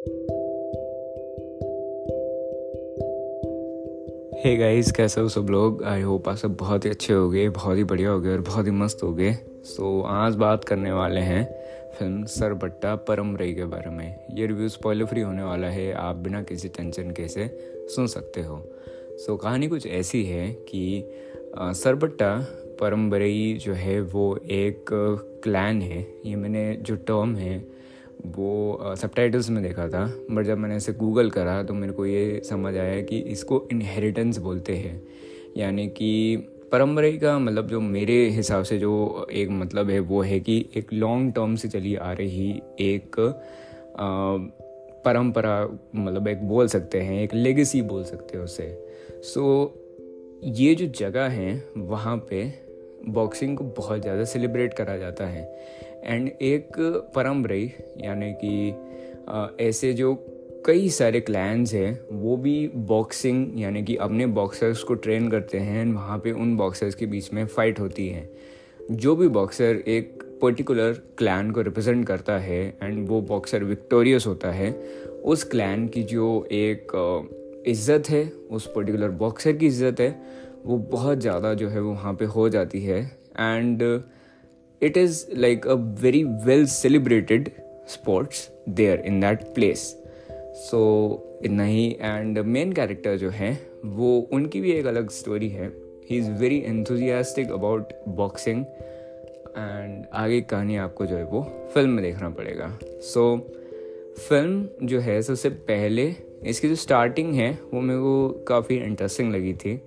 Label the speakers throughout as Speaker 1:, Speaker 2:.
Speaker 1: Hey guys कैसे हो सब लोग? आई होप आप सब बहुत ही अच्छे हो गए बहुत ही बढ़िया हो गए और बहुत ही मस्त हो गए सो so, आज बात करने वाले हैं फ़िल्म सरबट्टा परम रई के बारे में। ये रिव्यू स्पॉइलर फ्री होने वाला है आप बिना किसी टेंशन के से सुन सकते हो। सो so, कहानी कुछ ऐसी है कि सरबट्टा परम रई जो है वो एक क्लैन है। ये मैंने जो टर्म है वो सब में देखा था बट जब मैंने इसे गूगल करा तो मेरे को ये समझ आया कि इसको इनहेरिटेंस बोलते हैं। यानी कि परम्परा का मतलब जो मेरे हिसाब से जो एक मतलब है वो है कि एक लॉन्ग टर्म से चली आ रही एक परंपरा मतलब एक बोल सकते हैं एक लेगेसी बोल सकते हैं उसे। सो so, ये जो जगह है वहाँ पे बॉक्सिंग को बहुत ज़्यादा सेलिब्रेट करा जाता है। एंड एक परम्परा यानी कि ऐसे जो कई सारे क्लैंस हैं, वो भी बॉक्सिंग यानी कि अपने बॉक्सर्स को ट्रेन करते हैं एंड वहाँ पे उन बॉक्सर्स के बीच में फ़ाइट होती है। जो भी बॉक्सर एक पर्टिकुलर क्लैन को रिप्रेजेंट करता है एंड वो बॉक्सर विक्टोरियस होता है, उस क्लैन की जो एक इज़्ज़त है, उस पर्टिकुलर बॉक्सर की इज़्ज़त है, वो बहुत ज़्यादा जो है वो वहाँ पे हो जाती है। And it is like a very well celebrated sports there in that place so इतना ही एंड मेन कैरेक्टर जो है वो उनकी भी एक अलग स्टोरी है. He is very enthusiastic about boxing and आगे कहानी आपको जो है वो फ़िल्म में देखना पड़ेगा. सो so, फ़िल्म जो है सबसे पहले इसकी जो स्टार्टिंग है वो मेरे को काफ़ी इंटरेस्टिंग लगी थी.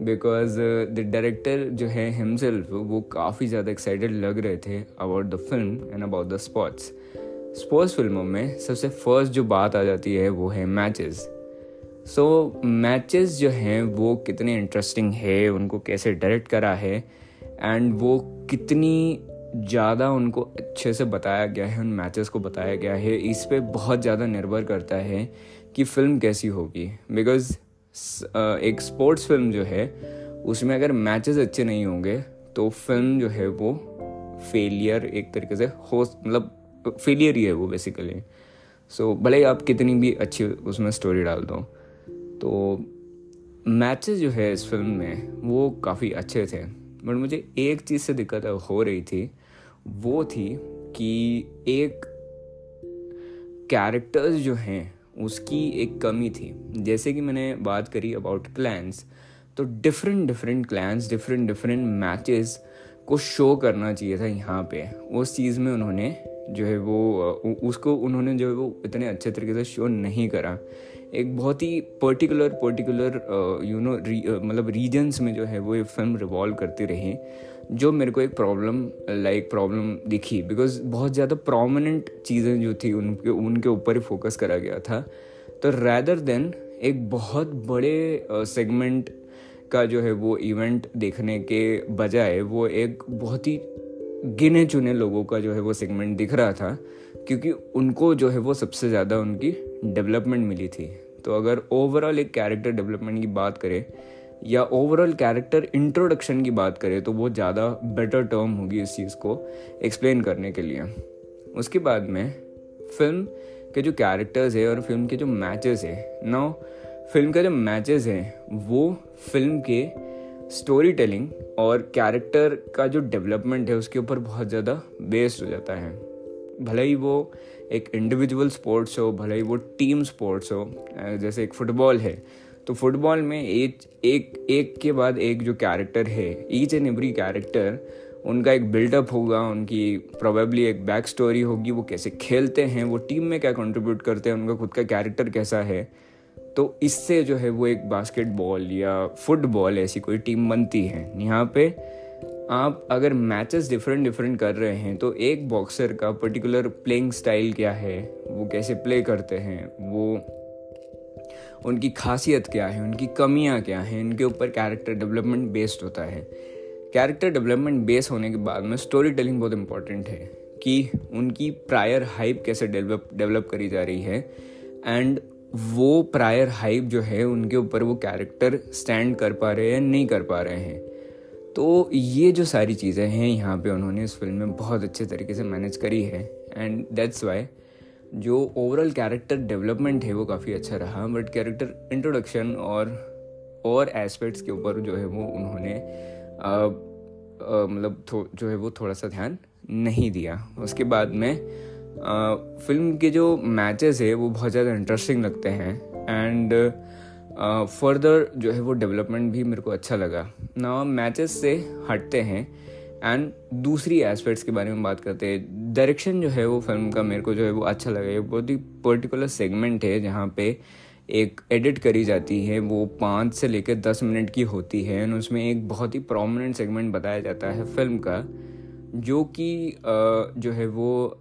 Speaker 1: बिकॉज़ द डायरेक्टर जो है हिमसेल्फ वो काफ़ी ज़्यादा एक्साइटेड लग रहे थे about the film and about the sports sports फ़िल्मों में सबसे फ़र्स्ट जो बात आ जाती है वो है मैचेस सो मैचेस जो हैं वो कितने इंटरेस्टिंग है, उनको कैसे डायरेक्ट करा है एंड वो कितनी ज़्यादा उनको अच्छे से बताया गया है, उन मैचेस को बताया गया है, इस पर बहुत ज़्यादा निर्भर करता है कि फ़िल्म कैसी होगी. बिकॉज़ एक स्पोर्ट्स फ़िल्म जो है उसमें अगर मैचेस अच्छे नहीं होंगे तो फ़िल्म जो है वो फेलियर एक तरीके से हो मतलब फेलियर ही है वो बेसिकली सो so, भले ही आप कितनी भी अच्छी उसमें स्टोरी डाल दो तो मैचेस जो है इस फ़िल्म में वो काफ़ी अच्छे थे. बट मुझे एक चीज़ से दिक्कत हो रही थी वो थी कि एक कैरेक्टर्स जो हैं उसकी एक कमी थी। जैसे कि मैंने बात करी अबाउट क्लैंस तो different different clans different different matches को शो करना चाहिए था यहाँ पे। उस चीज़ में उन्होंने जो है वो उसको उन्होंने जो है वो इतने अच्छे तरीके से शो नहीं करा। एक बहुत ही पर्टिकुलर पर्टिकुलर यू नो मतलब रीजन्स में जो है वो ये फ़िल्म रिवॉल्व करती रही। जो मेरे को एक प्रॉब्लम लाइक प्रॉब्लम दिखी बिकॉज़ बहुत ज़्यादा प्रोमिनेंट चीज़ें जो थी, उनके उनके ऊपर ही फोकस करा गया था। तो रैदर देन एक बहुत बड़े सेगमेंट का जो है वो इवेंट देखने के बजाय, वो एक बहुत ही गिने चुने लोगों का जो है वो सेगमेंट दिख रहा था, क्योंकि उनको जो है वो सबसे ज़्यादा उनकी डेवलपमेंट मिली थी। तो अगर ओवरऑल एक कैरेक्टर डेवलपमेंट की बात करें या ओवरऑल कैरेक्टर इंट्रोडक्शन की बात करें तो वो ज़्यादा बेटर टर्म होगी इस चीज़ को एक्सप्लेन करने के लिए। उसके बाद में फ़िल्म के जो कैरेक्टर्स है और फ़िल्म के जो मैचेस है नाउ फ़िल्म के जो मैचेस हैं, वो फ़िल्म के स्टोरी टेलिंग और कैरेक्टर का जो डेवलपमेंट है उसके ऊपर बहुत ज़्यादा बेस्ड हो जाता है। भले ही वो एक इंडिविजुअल स्पोर्ट्स हो, भले ही वो टीम स्पोर्ट्स हो, जैसे एक फुटबॉल है तो फुटबॉल में एक एक एक के बाद एक जो कैरेक्टर है ईच एंड एवरी कैरेक्टर उनका एक बिल्डअप होगा, उनकी प्रोबेबली एक बैक स्टोरी होगी, वो कैसे खेलते हैं, वो टीम में क्या कंट्रीब्यूट करते हैं, उनका खुद का कैरेक्टर कैसा है। तो इससे जो है वो एक बास्केटबॉल या फुटबॉल ऐसी कोई टीम बनती है। यहाँ पे आप अगर मैचेस डिफरेंट डिफरेंट कर रहे हैं तो एक बॉक्सर का पर्टिकुलर प्लेइंग स्टाइल क्या है, वो कैसे प्ले करते हैं, वो उनकी खासियत क्या है, उनकी कमियाँ क्या हैं, इनके ऊपर कैरेक्टर डेवलपमेंट बेस्ड होता है। कैरेक्टर डेवलपमेंट बेस होने के बाद में स्टोरी टेलिंग बहुत इंपॉर्टेंट है कि उनकी प्रायर हाइप कैसे डेवलप डेवलप करी जा रही है एंड वो प्रायर हाइप जो है, उनके ऊपर वो कैरेक्टर स्टैंड कर पा रहे हैं नहीं कर पा रहे हैं। तो ये जो सारी चीज़ें हैं, यहाँ पे उन्होंने इस फ़िल्म में बहुत अच्छे तरीके से मैनेज करी है एंड दैट्स वाई जो ओवरऑल कैरेक्टर डेवलपमेंट है वो काफ़ी अच्छा रहा बट कैरेक्टर इंट्रोडक्शन और और एस्पेक्ट्स के ऊपर जो है वो उन्होंने मतलब जो है वो थोड़ा सा ध्यान नहीं दिया। उसके बाद में आ, फ़िल्म के जो मैचेस है वो बहुत ज़्यादा इंटरेस्टिंग लगते हैं एंड फर्दर जो है वो डेवलपमेंट भी मेरे को अच्छा लगा। ना मैचेस से हटते हैं एंड दूसरी एस्पेक्ट्स के बारे में बात करते हैं। डायरेक्शन जो है वो फ़िल्म का मेरे को जो है वो अच्छा लगा। बहुत ही पर्टिकुलर सेगमेंट है जहाँ पे एक एडिट करी जाती है। वो पाँच से लेकर दस मिनट की होती है। एंड उसमें एक बहुत ही प्रोमिनेंट सेगमेंट बताया जाता है फ़िल्म का, जो कि जो है वो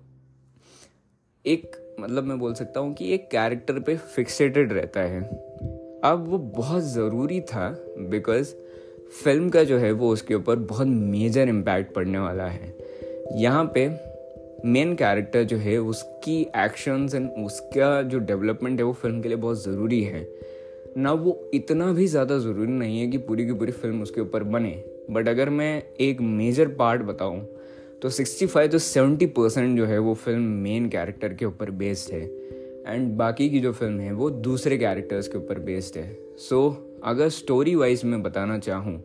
Speaker 1: एक मतलब मैं बोल सकता हूँ कि एक कैरेक्टर पे फिक्सेटेड रहता है। अब वो बहुत ज़रूरी था बिकॉज़ फ़िल्म का जो है वो उसके ऊपर बहुत मेजर इम्पैक्ट पड़ने वाला है। यहाँ पे मेन कैरेक्टर जो है उसकी एक्शंस एंड उसका जो डेवलपमेंट है वो फ़िल्म के लिए बहुत ज़रूरी है। ना वो इतना भी ज़्यादा ज़रूरी नहीं है कि पूरी की पूरी फ़िल्म उसके ऊपर बने। बट अगर मैं एक मेजर पार्ट बताऊँ तो 65 तो 70 परसेंट जो है वो फ़िल्म मेन कैरेक्टर के ऊपर बेस्ड है। एंड बाकी की जो फ़िल्म है वो दूसरे कैरेक्टर्स के ऊपर बेस्ड है। सो so, अगर स्टोरी वाइज में बताना चाहूँ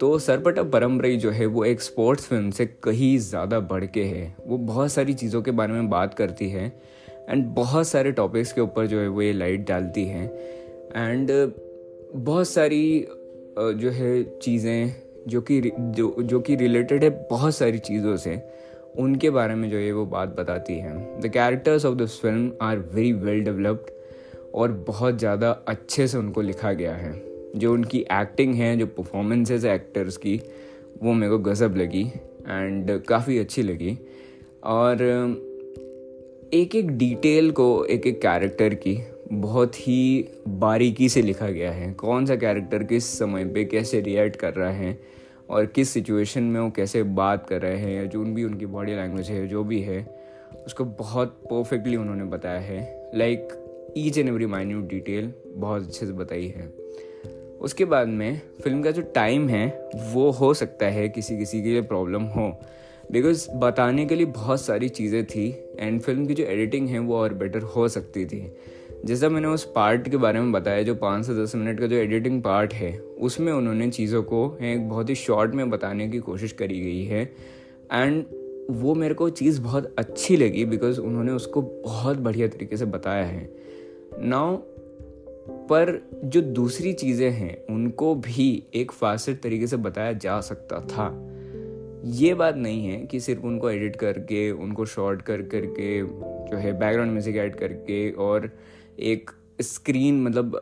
Speaker 1: तो सरपटा परम्परा जो है, वो एक स्पोर्ट्स फ़िल्म से कहीं ज़्यादा बढ़ के है। वो बहुत सारी चीज़ों के बारे में बात करती है एंड बहुत सारे टॉपिक्स के ऊपर जो है, वो ये लाइट डालती है। एंड बहुत सारी जो है, चीज़ें जो कि जो जो कि रिलेटेड है बहुत सारी चीज़ों से, उनके बारे में जो है, वो बात बताती है। The characters of this film are very well developed और बहुत ज़्यादा अच्छे से उनको लिखा गया है। जो उनकी एक्टिंग है, जो परफॉर्मेंसेज है एक्टर्स की, वो मेरे को गज़ब लगी एंड काफ़ी अच्छी लगी। और एक एक डिटेल को एक एक कैरेक्टर की बहुत ही बारीकी से लिखा गया है। कौन सा कैरेक्टर किस समय पे कैसे रिएक्ट कर रहा है और किस सिचुएशन में वो कैसे बात कर रहे हैं, या जो भी उनकी बॉडी लैंग्वेज है, जो भी है, उसको बहुत परफेक्टली उन्होंने बताया है। Like each and every minute detail बहुत अच्छे से बताई है। उसके बाद में फ़िल्म का जो टाइम है, वो हो सकता है किसी किसी के लिए प्रॉब्लम हो। बिकॉज़ बताने के लिए बहुत सारी चीज़ें थी एंड फ़िल्म की जो एडिटिंग है, वो और बेटर हो सकती थी। जैसा मैंने उस पार्ट के बारे में बताया, जो पाँच से दस मिनट का जो एडिटिंग पार्ट है, उसमें उन्होंने चीज़ों को एक बहुत ही शॉर्ट में बताने की कोशिश करी गई है। एंड वो मेरे को चीज़ बहुत अच्छी लगी बिकॉज़ उन्होंने उसको बहुत बढ़िया तरीके से बताया है। नाउ पर जो दूसरी चीज़ें हैं, उनको भी एक फास्ट तरीके से बताया जा सकता था। ये बात नहीं है कि सिर्फ़ उनको एडिट करके, उनको शॉर्ट कर करके, जो है बैकग्राउंड म्यूज़िक ऐड करके और एक स्क्रीन मतलब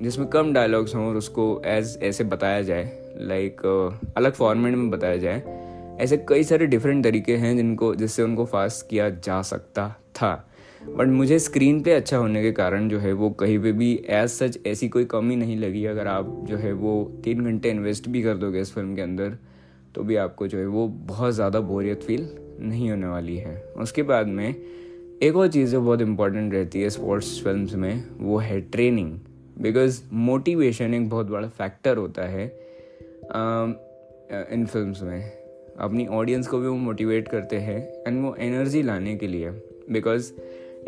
Speaker 1: जिसमें कम डायलॉग्स हों और उसको एज ऐसे बताया जाए लाइक अलग फॉर्मेट में बताया जाए, ऐसे कई सारे डिफरेंट तरीके हैं जिनको, जिससे उनको फास्ट किया जा सकता था। बट मुझे स्क्रीन पे अच्छा होने के कारण जो है वो कहीं पे भी एज सच ऐसी कोई कमी नहीं लगी। अगर आप जो है वो तीन घंटे इन्वेस्ट भी कर दोगे इस फ़िल्म के अंदर तो भी आपको जो है वो बहुत ज़्यादा बोरियत फील नहीं होने वाली है। उसके बाद में एक और चीज़ जो बहुत इंपॉर्टेंट रहती है स्पोर्ट्स फ़िल्म में, वो है ट्रेनिंग बिकॉज़ मोटिवेशन एक बहुत बड़ा फैक्टर होता है इन फिल्म्स में। अपनी ऑडियंस को भी वो मोटिवेट करते हैं एंड वो एनर्जी लाने के लिए। बिकॉज़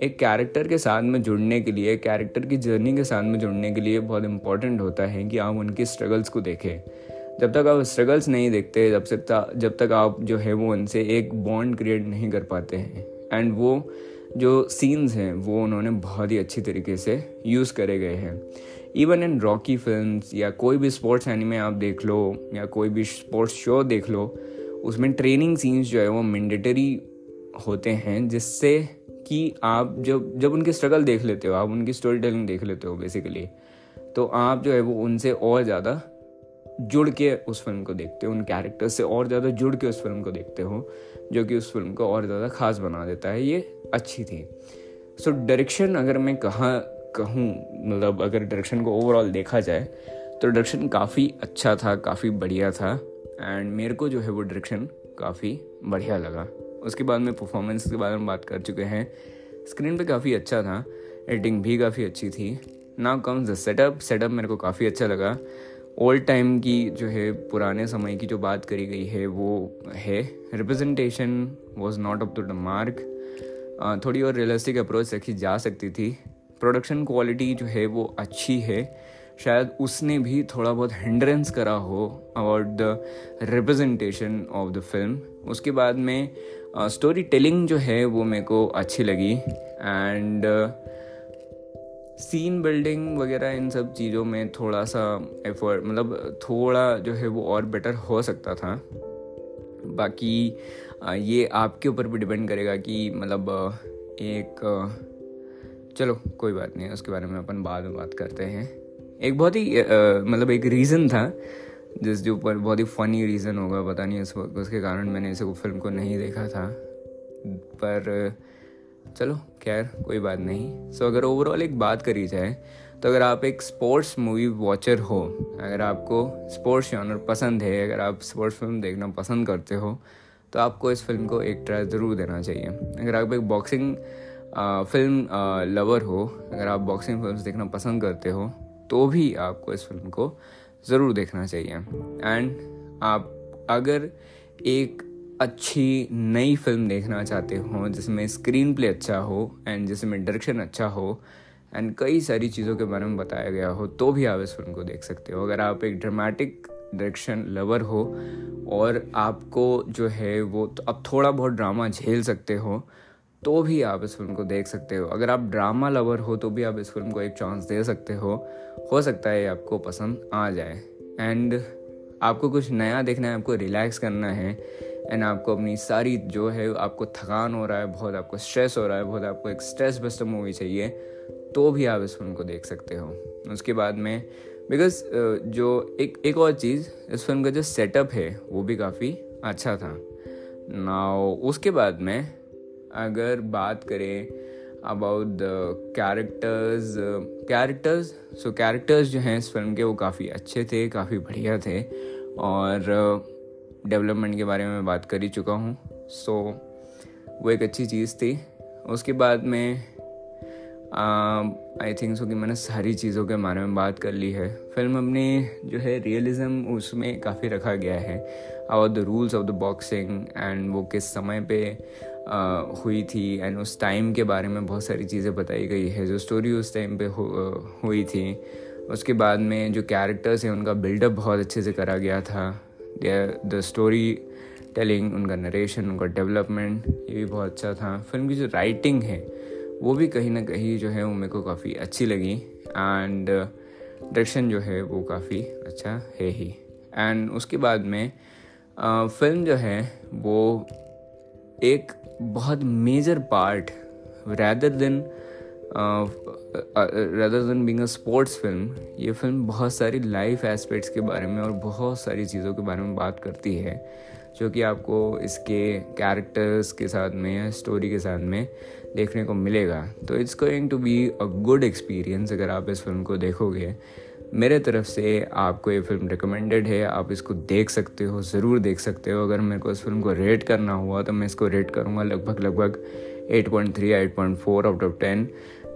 Speaker 1: एक कैरेक्टर के साथ में जुड़ने के लिए कैरेक्टर की जर्नी के साथ में जुड़ने के लिए बहुत इंपॉर्टेंट होता है कि आप उनकी स्ट्रगल्स को देखें। जब तक आप स्ट्रगल्स नहीं देखते, जब तक जब तक आप जो है वो उनसे एक बॉन्ड क्रिएट नहीं कर पाते हैं। एंड वो जो सीन्स हैं, वो उन्होंने बहुत ही अच्छी तरीके से यूज़ करे गए हैं। इवन इन रॉकी फ़िल्म या कोई भी स्पोर्ट्स एनिमे आप देख लो, या कोई भी स्पोर्ट्स शो देख लो, उसमें ट्रेनिंग सीन्स जो है वो मैंडेटरी होते हैं, जिससे कि आप जब जब उनकी स्ट्रगल देख लेते हो आप उनकी स्टोरी टेलिंग देख लेते हो बेसिकली तो आप जो है वो उनसे और ज़्यादा जुड़ के उस फ़िल्म को देखते हो उन कैरेक्टर से और ज़्यादा जुड़ के उस फ़िल्म को देखते हो जो कि उस फ़िल्म को और ज़्यादा खास बना देता है। ये अच्छी थी। सो so, डायरेक्शन अगर मैं कहाँ कहूँ मतलब अगर डायरेक्शन को ओवरऑल देखा जाए तो डायरेक्शन काफ़ी अच्छा था काफ़ी बढ़िया था एंड मेरे को जो है वो डायरेक्शन काफ़ी बढ़िया लगा। उसके बाद में परफॉर्मेंस के बारे में बात कर चुके हैं। स्क्रीन पे काफ़ी अच्छा था। एडिटिंग भी काफ़ी अच्छी थी। Now comes the setup setup मेरे को काफ़ी अच्छा लगा। ओल्ड टाइम की जो है, पुराने समय की जो बात करी गई है, वो है। Representation was not up to the mark थोड़ी और रियलिस्टिक अप्रोच रखी जा सकती थी। प्रोडक्शन क्वालिटी जो है, वो अच्छी है। शायद उसने भी थोड़ा बहुत हिंड्रेंस करा हो about the representation of the film उसके बाद में स्टोरी टेलिंग जो है वो मेरे को अच्छी लगी। एंड सीन बिल्डिंग वगैरह इन सब चीज़ों में थोड़ा सा एफर्ट मतलब थोड़ा जो है वो और बेटर हो सकता था। बाकी ये आपके ऊपर भी डिपेंड करेगा कि मतलब एक चलो, कोई बात नहीं, उसके बारे में अपन बाद में बात करते हैं। एक बहुत ही मतलब एक रीज़न था। जिसके ऊपर बहुत ही फ़नी रीज़न होगा पता नहीं उस उसके कारण मैंने इसे फ़िल्म को नहीं देखा था। पर चलो खैर कोई बात नहीं। सो so, अगर ओवरऑल एक बात करी जाए तो अगर आप एक स्पोर्ट्स मूवी वॉचर हो अगर आपको स्पोर्ट्स जॉनर पसंद है अगर आप स्पोर्ट्स फ़िल्म देखना पसंद करते हो तो आपको इस फ़िल्म को एक ट्राई ज़रूर देना चाहिए। अगर आप एक बॉक्सिंग फ़िल्म लवर हो अगर आप बॉक्सिंग फ़िल्म देखना पसंद करते हो तो भी आपको इस फ़िल्म को ज़रूर देखना चाहिए। एंड आप अगर एक अच्छी नई फ़िल्म देखना चाहते हो, जिसमें स्क्रीन प्ले अच्छा हो एंड जिसमें डायरेक्शन अच्छा हो एंड कई सारी चीज़ों के बारे में बताया गया हो तो भी आप इस फ़िल्म को देख सकते हो। अगर आप एक ड्रामेटिक डायरेक्शन लवर हो और आपको जो है वो तो अब थोड़ा बहुत ड्रामा झेल सकते हो तो भी आप इस फ़िल्म को देख सकते हो। अगर आप ड्रामा लवर हो तो भी आप इस फ़िल्म को एक चांस दे सकते हो। हो सकता है आपको पसंद आ जाए। एंड आपको कुछ नया देखना है, आपको रिलैक्स करना है एंड आपको अपनी सारी जो है, आपको थकान हो रहा है, बहुत आपको स्ट्रेस हो रहा है, बहुत आपको एक स्ट्रेस बस्टर मूवी चाहिए तो भी आप इस फ़िल्म को देख सकते हो। उसके बाद में बिकॉज़ जो एक एक और चीज़, इस फ़िल्म का जो सेटअप है, वो भी काफ़ी अच्छा था। ना उसके बाद में, अगर बात करें about the characters characters so characters जो हैं इस फ़िल्म के वो काफ़ी अच्छे थे काफ़ी बढ़िया थे। और डेवलपमेंट uh, के बारे में बात कर ही चुका हूँ। सो so, वो एक अच्छी चीज़ थी। उसके बाद में आई थिंक सो कि मैंने सारी चीज़ों के बारे में बात कर ली है। फ़िल्म अपनी जो है रियलिज़म उसमें काफ़ी रखा गया है। About the rules of the boxing and वो किस समय पे हुई थी एंड उस टाइम के बारे में बहुत सारी चीज़ें बताई गई है। जो स्टोरी उस टाइम पे हुई थी, उसके बाद में जो कैरेक्टर्स हैं, उनका बिल्डअप बहुत अच्छे से करा गया था। द स्टोरी टेलिंग उनका नरेशन उनका डेवलपमेंट ये भी बहुत अच्छा था। फ़िल्म की जो राइटिंग है, वो भी कहीं ना कहीं जो है, वो मेरे को काफ़ी अच्छी लगी। एंड डायरेक्शन जो है, वो काफ़ी अच्छा है ही। एंड उसके बाद में फ़िल्म जो है, वो एक बहुत major part rather than rather than being a sports film ये फ़िल्म बहुत सारी लाइफ एस्पेक्ट्स के बारे में और बहुत सारी चीज़ों के बारे में बात करती है, जो कि आपको इसके कैरेक्टर्स के साथ में या स्टोरी के साथ में देखने को मिलेगा। तो it's going to be a good experience अगर आप इस फ़िल्म को देखोगे। मेरे तरफ़ से आपको ये फ़िल्म रिकमेंडेड है, आप इसको देख सकते हो, ज़रूर देख सकते हो। अगर मेरे को इस फ़िल्म को रेट करना हुआ तो मैं इसको रेट करूँगा लगभग लगभग 8.3 8.4 out of 10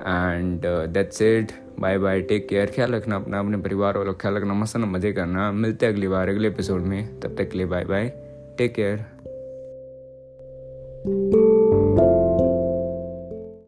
Speaker 1: and that's it bye bye take care ख्याल रखना अपना अपने परिवार वालों ख्याल रखना मस्त मज़े करना मिलते हैं अगली बार अगले एपिसोड में तब तक के लिए बाय बाय टेक केयर